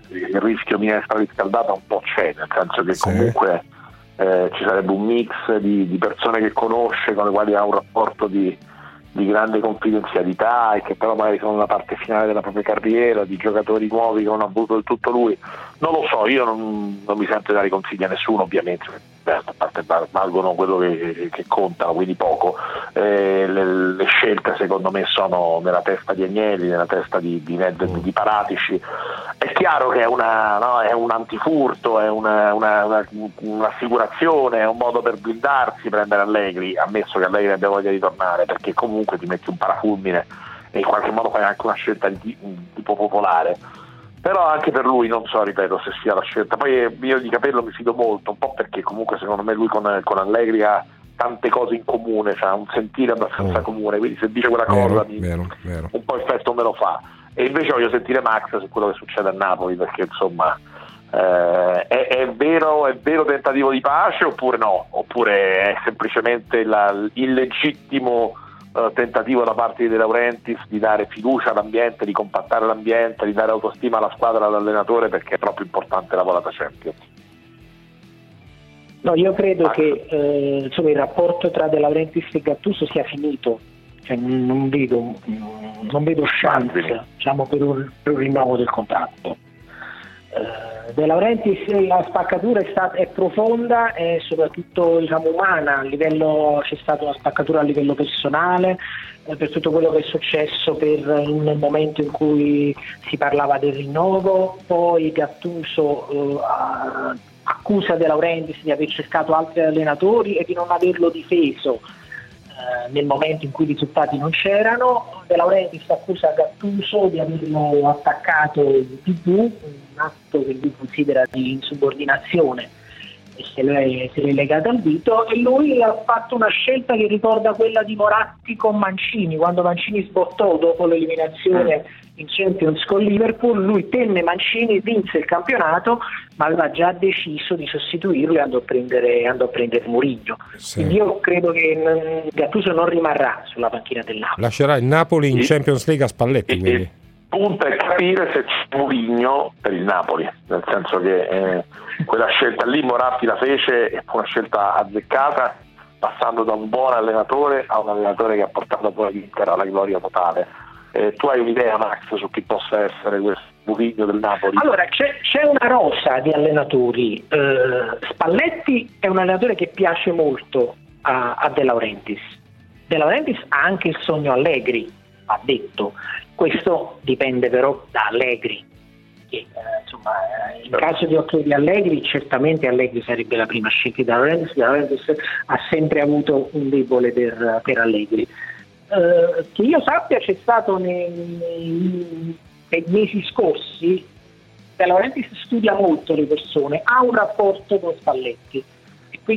il rischio minestra riscaldata un po' c'è, nel senso che sì. comunque eh, ci sarebbe un mix di, di, persone che conosce, con le quali ha un rapporto di, di grande confidenzialità e che però magari sono nella parte finale della propria carriera, di giocatori nuovi che non ha avuto del tutto lui. Non lo so, io non, non mi sento di dare consigli a nessuno ovviamente, a parte valgono quello che, che contano, quindi poco. Eh, le, le, scelte secondo me sono nella testa di Agnelli, nella testa di, di, di, di Paratici. È chiaro che è, una, no, è un antifurto, è una, una, una, un'assicurazione, è un modo per blindarsi prendere Allegri, ammesso che Allegri abbia voglia di tornare, perché comunque ti metti un parafulmine e in qualche modo fai anche una scelta di tipo popolare però anche per lui non so, ripeto, se sia la scelta. Poi eh, io di Capello mi fido molto, un po' perché comunque secondo me lui con, con Allegri ha tante cose in comune, cioè ha un sentire abbastanza oh. comune, quindi se dice quella vero, cosa mi, vero, vero. un po' effetto me lo fa. E invece voglio sentire Max su quello che succede a Napoli, perché insomma eh, è, è, vero, è vero tentativo di pace oppure no? Oppure è semplicemente la, il legittimo eh, tentativo da parte di De Laurentiis di dare fiducia all'ambiente, di compattare l'ambiente, di dare autostima alla squadra all'allenatore perché è troppo importante la volata Champions. No, io credo ah. che eh, insomma, il rapporto tra De Laurentiis e Gattuso sia finito, cioè, non, vedo, non vedo chance diciamo, per, un, per un rinnovo del contratto. Eh, De Laurentiis la spaccatura è, stata, è profonda e soprattutto diciamo, umana, livello, c'è stata una spaccatura a livello personale eh, per tutto quello che è successo per, nel momento in cui si parlava del rinnovo, poi Gattuso eh, accusa De Laurentiis di aver cercato altri allenatori e di non averlo difeso eh, nel momento in cui i risultati non c'erano. De Laurentiis accusa Gattuso di averlo attaccato in tv, un atto che lui considera di insubordinazione e se l'è, se l'è legata al dito e lui ha fatto una scelta che ricorda quella di Moratti con Mancini, quando Mancini sbottò dopo l'eliminazione in Champions con Liverpool, lui tenne Mancini, vinse il campionato, ma aveva già deciso di sostituirlo e andò a prendere, andò a prendere Mourinho. Sì. Quindi io credo che Gattuso non rimarrà sulla panchina del Napoli. Lascerà il Napoli in Champions League a Spalletti. Quindi. Il punto è capire se c'è Mourinho per il Napoli, nel senso che eh, quella scelta lì Moratti la fece fu una scelta azzeccata passando da un buon allenatore a un allenatore che ha portato poi l'Inter alla gloria totale eh, tu hai un'idea, Max, su chi possa essere questo Mourinho del Napoli? Allora, c'è, c'è una rosa di allenatori. Eh, Spalletti è un allenatore che piace molto a, a De Laurentiis. De Laurentiis ha anche il sogno Allegri, ha detto. Questo dipende però da Allegri. Che, eh, insomma, eh, in caso di occhio di Allegri, certamente Allegri sarebbe la prima scelta De Laurentiis. Laurentiis ha sempre avuto un debole per, per Allegri. Eh, che io sappia c'è stato nei, nei, mesi scorsi De Laurentiis studia molto le persone, ha un rapporto con Spalletti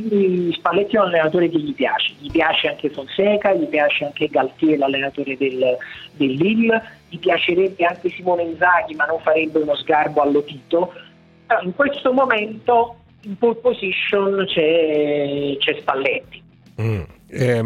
quindi Spalletti è un allenatore che gli piace, gli piace anche Fonseca, gli piace anche Galtier, l'allenatore del, del Lille, gli piacerebbe anche Simone Inzaghi ma non farebbe uno sgarbo allo Tito. Però in questo momento in pole position c'è, c'è Spalletti. Mm. Eh,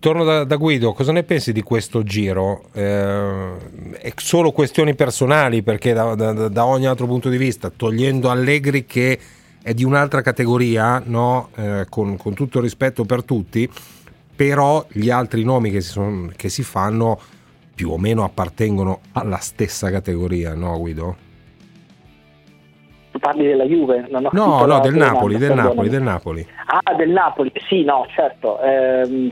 torno da, da, Guido, cosa ne pensi di questo giro? Eh, è solo questioni personali perché da, da, da, ogni altro punto di vista, togliendo Allegri che è di un'altra categoria, no? eh, con, con, tutto il rispetto per tutti, però gli altri nomi che si, son, che si fanno più o meno appartengono alla stessa categoria, no Guido? parli della Juve? no, no, del Napoli, del Napoli, del Napoli. Ah, del Napoli, sì, no, certo. Ehm,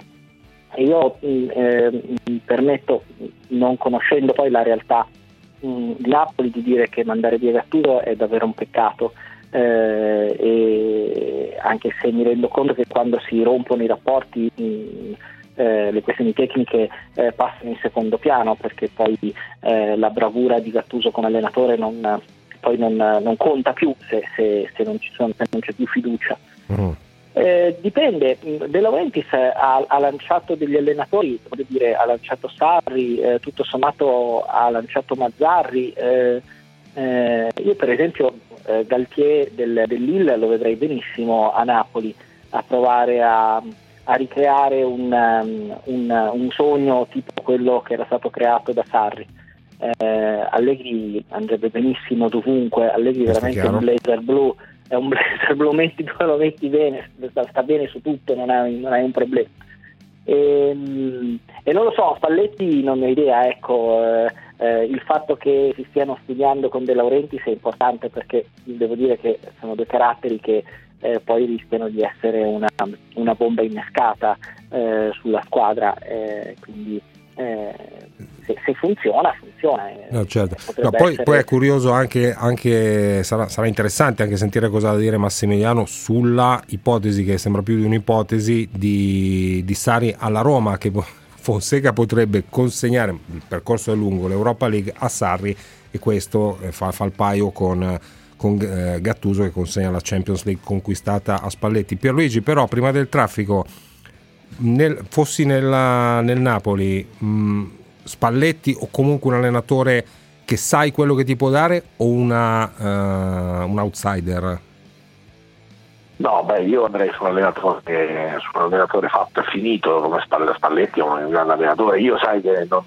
io eh, mi permetto, non conoscendo poi la realtà mh, di Napoli, di dire che mandare via Gattuso è davvero un peccato. Eh, anche se mi rendo conto che quando si rompono i rapporti mh, eh, le questioni tecniche eh, passano in secondo piano perché poi eh, la bravura di Gattuso come allenatore non, poi non, non conta più se, se, se, non sono, se, non c'è più fiducia. Mm. Eh, dipende, De Laurentiis ha, ha, lanciato degli allenatori, dire, ha lanciato Sarri, eh, tutto sommato ha lanciato Mazzarri. Eh, eh io per esempio eh, Galtier del, del Lille lo vedrei benissimo a Napoli a provare a, a ricreare un, um, un, un, sogno tipo quello che era stato creato da Sarri. Eh, Allegri andrebbe benissimo dovunque, Allegri veramente è un blazer blu, è un <laughs> blazer blu, metti lo metti bene, sta, sta bene su tutto, non hai, non hai un problema. E, ehm, e, non lo so, Spalletti non ho idea, ecco, eh, eh, il fatto che si stiano studiando con De Laurentiis è importante perché devo dire che sono due caratteri che eh, poi rischiano di essere una, una bomba innescata eh, sulla squadra, eh, quindi eh, se, se, funziona, funziona. Eh, no, certo. no, poi, essere... poi, è curioso anche, anche sarà, sarà, interessante anche sentire cosa ha da dire Massimiliano sulla ipotesi, che sembra più di un'ipotesi, di, di Sari alla Roma, che Fonseca potrebbe consegnare, il percorso è lungo, l'Europa League a Sarri e questo eh, fa, fa il paio con con eh, Gattuso che consegna la Champions League conquistata a Spalletti. Pierluigi, però, prima del traffico, nel, fossi nella, nel Napoli, mh, Spalletti o comunque un allenatore che sai quello che ti può dare o una, uh, un outsider? No, beh, io andrei su un allenatore, su un allenatore fatto e finito come Spalletti, è un grande allenatore. Io sai che non,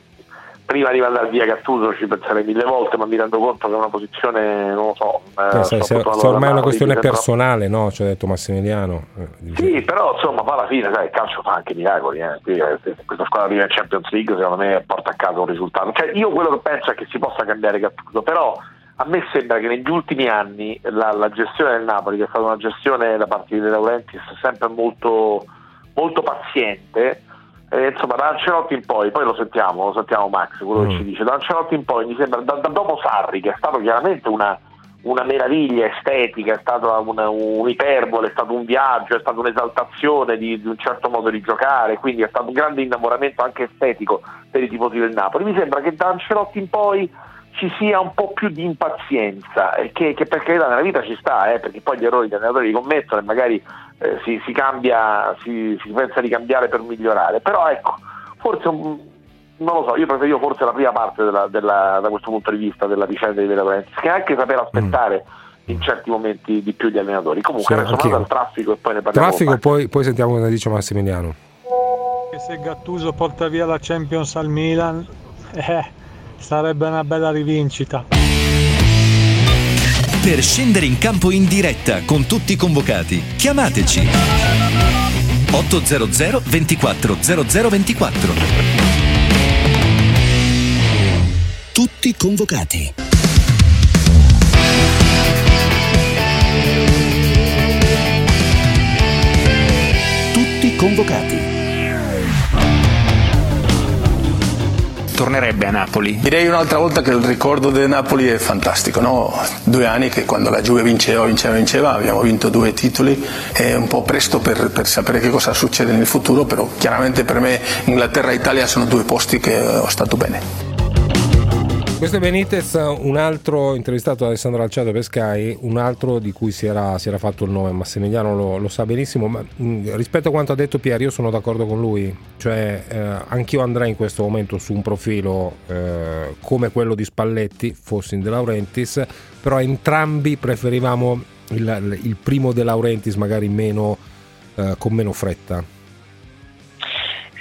prima di mandare via Gattuso ci penserei mille volte, ma mi rendo conto che è una posizione, non lo so. Eh, sai, se, se ormai è una questione personale, no? Ci ha detto Massimiliano. Eh, sì, però insomma, poi alla fine, sai, il calcio fa anche miracoli. Eh. Qui, eh, questa squadra arriva in Champions League, secondo me porta a casa un risultato. Cioè, io quello che penso è che si possa cambiare Gattuso, però a me sembra che negli ultimi anni la, la gestione del Napoli, che è stata una gestione da parte di De Laurentiis sempre molto, molto paziente, eh, insomma da Ancelotti in poi, poi lo sentiamo, lo sentiamo Max, quello mm. che ci dice, da Ancelotti in poi mi sembra, da, da dopo Sarri che è stato chiaramente una, una meraviglia estetica, è stata una, un'iperbole, è stato un viaggio, è stata un'esaltazione di, di, un certo modo di giocare, quindi è stato un grande innamoramento anche estetico per i tifosi del Napoli. Mi sembra che da Ancelotti in poi ci sia un po' più di impazienza, che, che per carità nella vita ci sta, eh, perché poi gli errori gli allenatori li commettono e magari eh, si, si, cambia, si, si, pensa di cambiare per migliorare, però ecco, forse non lo so, io preferivo forse la prima parte della, della, da questo punto di vista della vicenda di Vela Lorenzi, che anche saper aspettare mm. in certi momenti di più gli allenatori. Comunque sì, adesso vado al traffico e poi ne parliamo. Traffico, poi, poi sentiamo cosa dice Massimiliano. Che se Gattuso porta via la Champions al Milan, eh, sarebbe una bella rivincita per scendere in campo in diretta con tutti i convocati. Chiamateci 800 24 0024. Tutti convocati. Tutti convocati. Tornerebbe a Napoli? Direi un'altra volta che il ricordo del Napoli è fantastico, no? due anni che quando la Juve vinceva, vinceva, vinceva, abbiamo vinto due titoli, è un po' presto per, per sapere che cosa succede nel futuro, però chiaramente per me Inghilterra e Italia sono due posti che ho stato bene. Questo è Benitez, un altro intervistato da Alessandro Alciato per Sky, un altro di cui si era, si era fatto il nome, Massimiliano lo, lo sa benissimo, ma mh, rispetto a quanto ha detto Pier io sono d'accordo con lui, cioè eh, anch'io andrei in questo momento su un profilo eh, come quello di Spalletti, fossi in De Laurentiis, però entrambi preferivamo il, il primo De Laurentiis magari meno, eh, con meno fretta.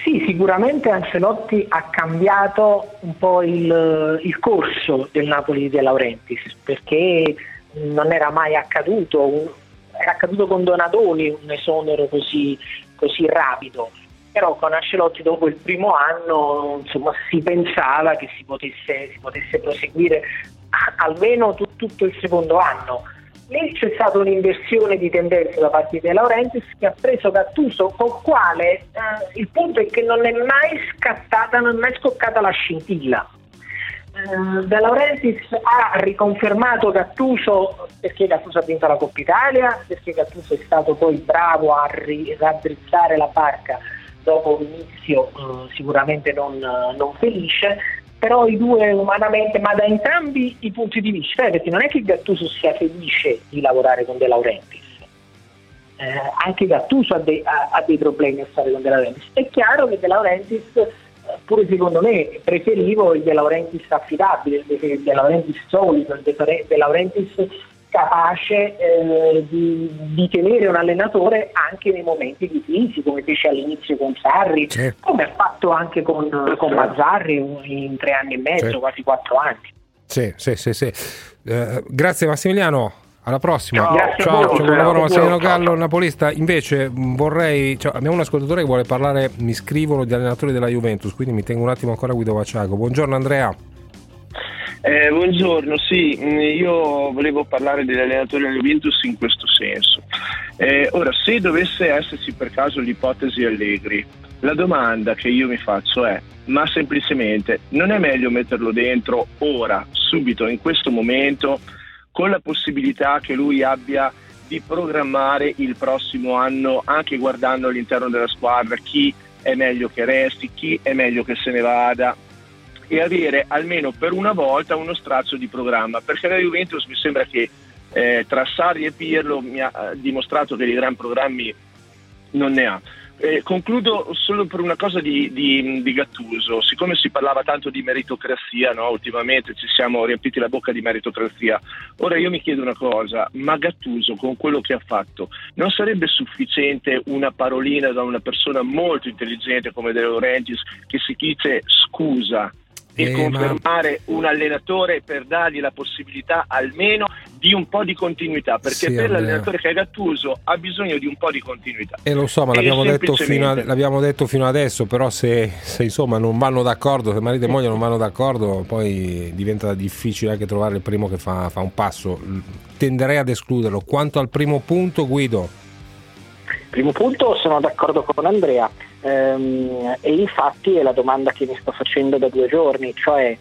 Sì, sicuramente Ancelotti ha cambiato un po' il, il corso del Napoli De Laurentiis perché non era mai accaduto, era accaduto con Donadoni un esonero così, così rapido. Però con Ancelotti dopo il primo anno insomma, si pensava che si potesse, si potesse proseguire almeno t- tutto il secondo anno lì c'è stata un'inversione di tendenza da parte di Laurentiis che ha preso Gattuso col quale eh, il punto è che non è mai scattata, non è mai scoccata la scintilla. Eh, De Laurentiis ha riconfermato Gattuso perché Gattuso ha vinto la Coppa Italia, perché Gattuso è stato poi bravo a ri- raddrizzare la barca dopo un inizio eh, sicuramente non, non felice, però i due umanamente, ma da entrambi i punti di vista, eh, perché non è che Gattuso sia felice di lavorare con De Laurentiis, eh, anche Gattuso ha, de- ha, ha, dei problemi a stare con De Laurentiis. È chiaro che De Laurentiis, eh, pure secondo me, preferivo il De Laurentiis affidabile, il De Laurentiis solido, il De Laurentiis capace eh, di, di, tenere un allenatore anche nei momenti di crisi, come fece all'inizio con Sarri, certo. come ha fatto anche con, con Mazzarri in tre anni e mezzo, certo. quasi quattro anni. Sì, sì, sì. sì. Eh, grazie Massimiliano. Alla prossima. Ciao, ciao, ciao, ciao buon lavoro Massimiliano Gallo, napolista. Invece vorrei, cioè, abbiamo un ascoltatore che vuole parlare, mi scrivono di allenatori della Juventus, quindi mi tengo un attimo ancora Guido Vaciago. Buongiorno Andrea. Eh, buongiorno, sì, mm, io volevo parlare degli allenatori della Juventus in questo senso. Eh, ora, se dovesse esserci per caso l'ipotesi Allegri, la domanda che io mi faccio è, ma semplicemente, non è meglio metterlo dentro ora, subito, in questo momento, con la possibilità che lui abbia di programmare il prossimo anno anche guardando all'interno della squadra chi è meglio che resti, chi è meglio che se ne vada, e avere almeno per una volta uno strazio di programma, perché la Juventus mi sembra che eh, tra Sarri e Pirlo mi ha eh, dimostrato che di gran programmi non ne ha. Eh, concludo solo per una cosa di, di, di, Gattuso, siccome si parlava tanto di meritocrazia, no? ultimamente ci siamo riempiti la bocca di meritocrazia, ora io mi chiedo una cosa, ma Gattuso con quello che ha fatto non sarebbe sufficiente una parolina da una persona molto intelligente come De Laurentiis che si dice scusa e eh, confermare ma... un allenatore per dargli la possibilità almeno di un po' di continuità perché sì, per l'allenatore che è Gattuso ha bisogno di un po' di continuità. E lo so ma l'abbiamo, detto fino, a, l'abbiamo detto fino adesso però se, se, insomma non vanno d'accordo se marito e moglie non vanno d'accordo poi diventa difficile anche trovare il primo che fa, fa un passo. Tenderei ad escluderlo. Quanto al primo punto Guido primo punto sono d'accordo con Andrea Ehm, e infatti è la domanda che mi sto facendo da due giorni, cioè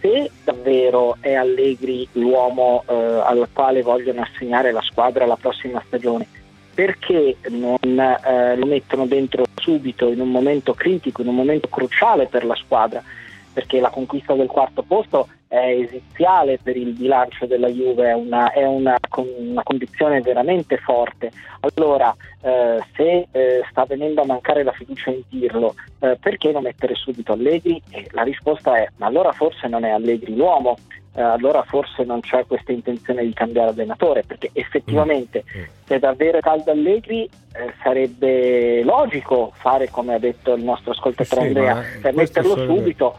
se davvero è Allegri l'uomo eh, al quale vogliono assegnare la squadra la prossima stagione, perché non eh, lo mettono dentro subito in un momento critico, in un momento cruciale per la squadra? Perché la conquista del quarto posto è esiziale per il bilancio della Juve, è una, è una, una condizione veramente forte. Allora, eh, se eh, sta venendo a mancare la fiducia in Pirlo, eh, perché non mettere subito Allegri? E la risposta è, ma allora forse non è Allegri l'uomo, eh, allora forse non c'è questa intenzione di cambiare allenatore, perché effettivamente mm. se davvero è caldo Allegri eh, sarebbe logico fare come ha detto il nostro ascoltatore sì, Andrea, per metterlo subito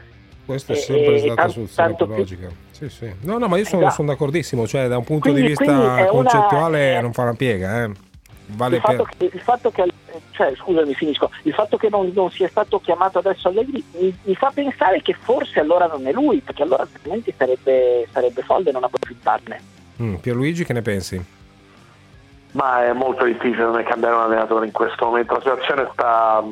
questa è sempre e, stata la soluzione più logica. Sì, sì. No, no, ma io sono, esatto. sono d'accordissimo, cioè da un punto quindi, di vista concettuale una... non fa una piega. Eh. Vale il, fatto che, il, fatto che, cioè, scusami, finisco. Il fatto che non, non sia stato chiamato adesso Allegri mi, mi, fa pensare che forse allora non è lui, perché allora altrimenti sarebbe, sarebbe folle non approfittarne. Mm, Pierluigi, che ne pensi? Ma è molto difficile cambiare un allenatore in questo momento. La situazione sta,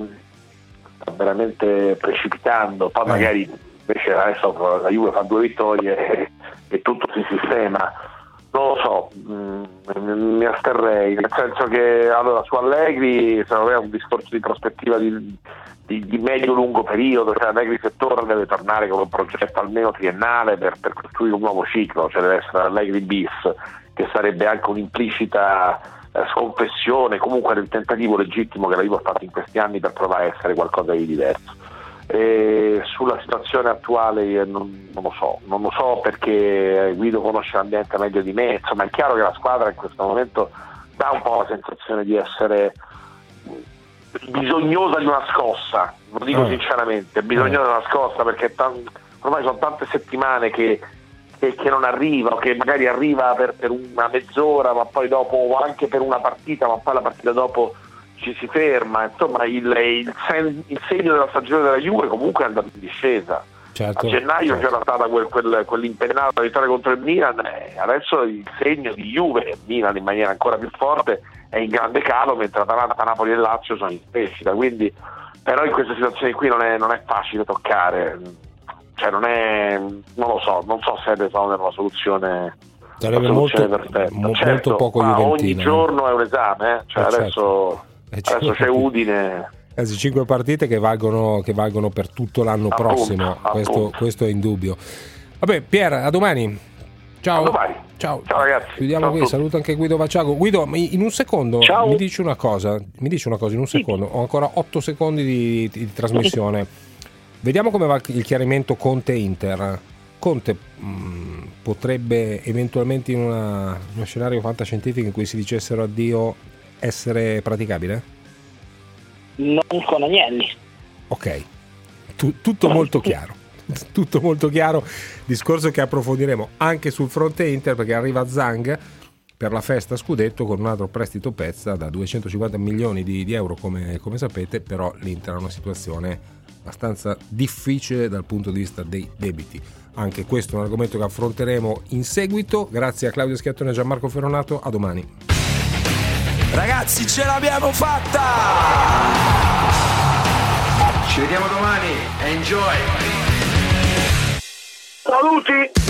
sta veramente precipitando. Poi eh. magari invece adesso la Juve fa due vittorie e, e tutto si sistema. non lo so, mm, mi asterrei, nel senso che allora su Allegri secondo me è un discorso di prospettiva di, di, di medio-lungo periodo, cioè Allegri se torna deve tornare con un progetto almeno triennale per, per costruire un nuovo ciclo, cioè deve essere Allegri bis, che sarebbe anche un'implicita eh, sconfessione, comunque del tentativo legittimo che la Juve ha fatto in questi anni per provare a essere qualcosa di diverso. E sulla situazione attuale non, non, lo so, non lo so perché Guido conosce l'ambiente meglio di me, insomma è chiaro che la squadra in questo momento dà un po' la sensazione di essere bisognosa di una scossa, lo dico Eh. sinceramente, bisognosa di una scossa perché tan- ormai sono tante settimane che, che- che non arriva o che magari arriva per, per una mezz'ora ma poi dopo o anche per una partita ma poi la partita dopo ci si ferma, insomma il, il, sen- il segno della stagione della Juve comunque è andato in discesa. Certo, A gennaio certo. c'era stata quel, quel, quell'impennata vittoria contro il Milan e adesso il segno di Juve, il Milan in maniera ancora più forte, è in grande calo mentre Atalanta, Napoli e Lazio sono in crescita. Quindi, però in queste situazioni qui non è, non è facile toccare, cioè non è, non lo so, non so se è una soluzione. Sarebbe molto- perfetta. mo- Certo, molto poco ma ogni juventina, eh. giorno è un esame, eh. Cioè, Eh, certo. adesso, Eh, adesso certo. c'è Udine. Quasi 5 partite che valgono, che valgono per tutto l'anno Appunto, prossimo, questo, appunto. questo è indubbio. Vabbè, Pier, a domani. Ciao. A domani. Ciao. Ciao ragazzi. Chiudiamo Ciao qui, saluto anche Guido Vacciago. Guido, in un secondo Ciao. mi dici una cosa, mi dici una cosa in un secondo, ho ancora 8 secondi di, di trasmissione. Vediamo come va il chiarimento Conte-Inter. Conte mh, potrebbe eventualmente in una- uno scenario fantascientifico in cui si dicessero addio essere praticabile? Non con Agnelli. Ok, Tu- tutto molto chiaro. <laughs> Tutto molto chiaro, discorso che approfondiremo anche sul fronte Inter perché arriva Zang per la festa scudetto con un altro prestito pezza da 250 milioni di, di euro come, come sapete, però l'Inter ha una situazione abbastanza difficile dal punto di vista dei debiti. Anche questo è un argomento che affronteremo in seguito. Grazie a Claudio Schiattone e Gianmarco Ferronato, a domani. Ragazzi, ce l'abbiamo fatta! Ci vediamo domani. Enjoy! Saluti!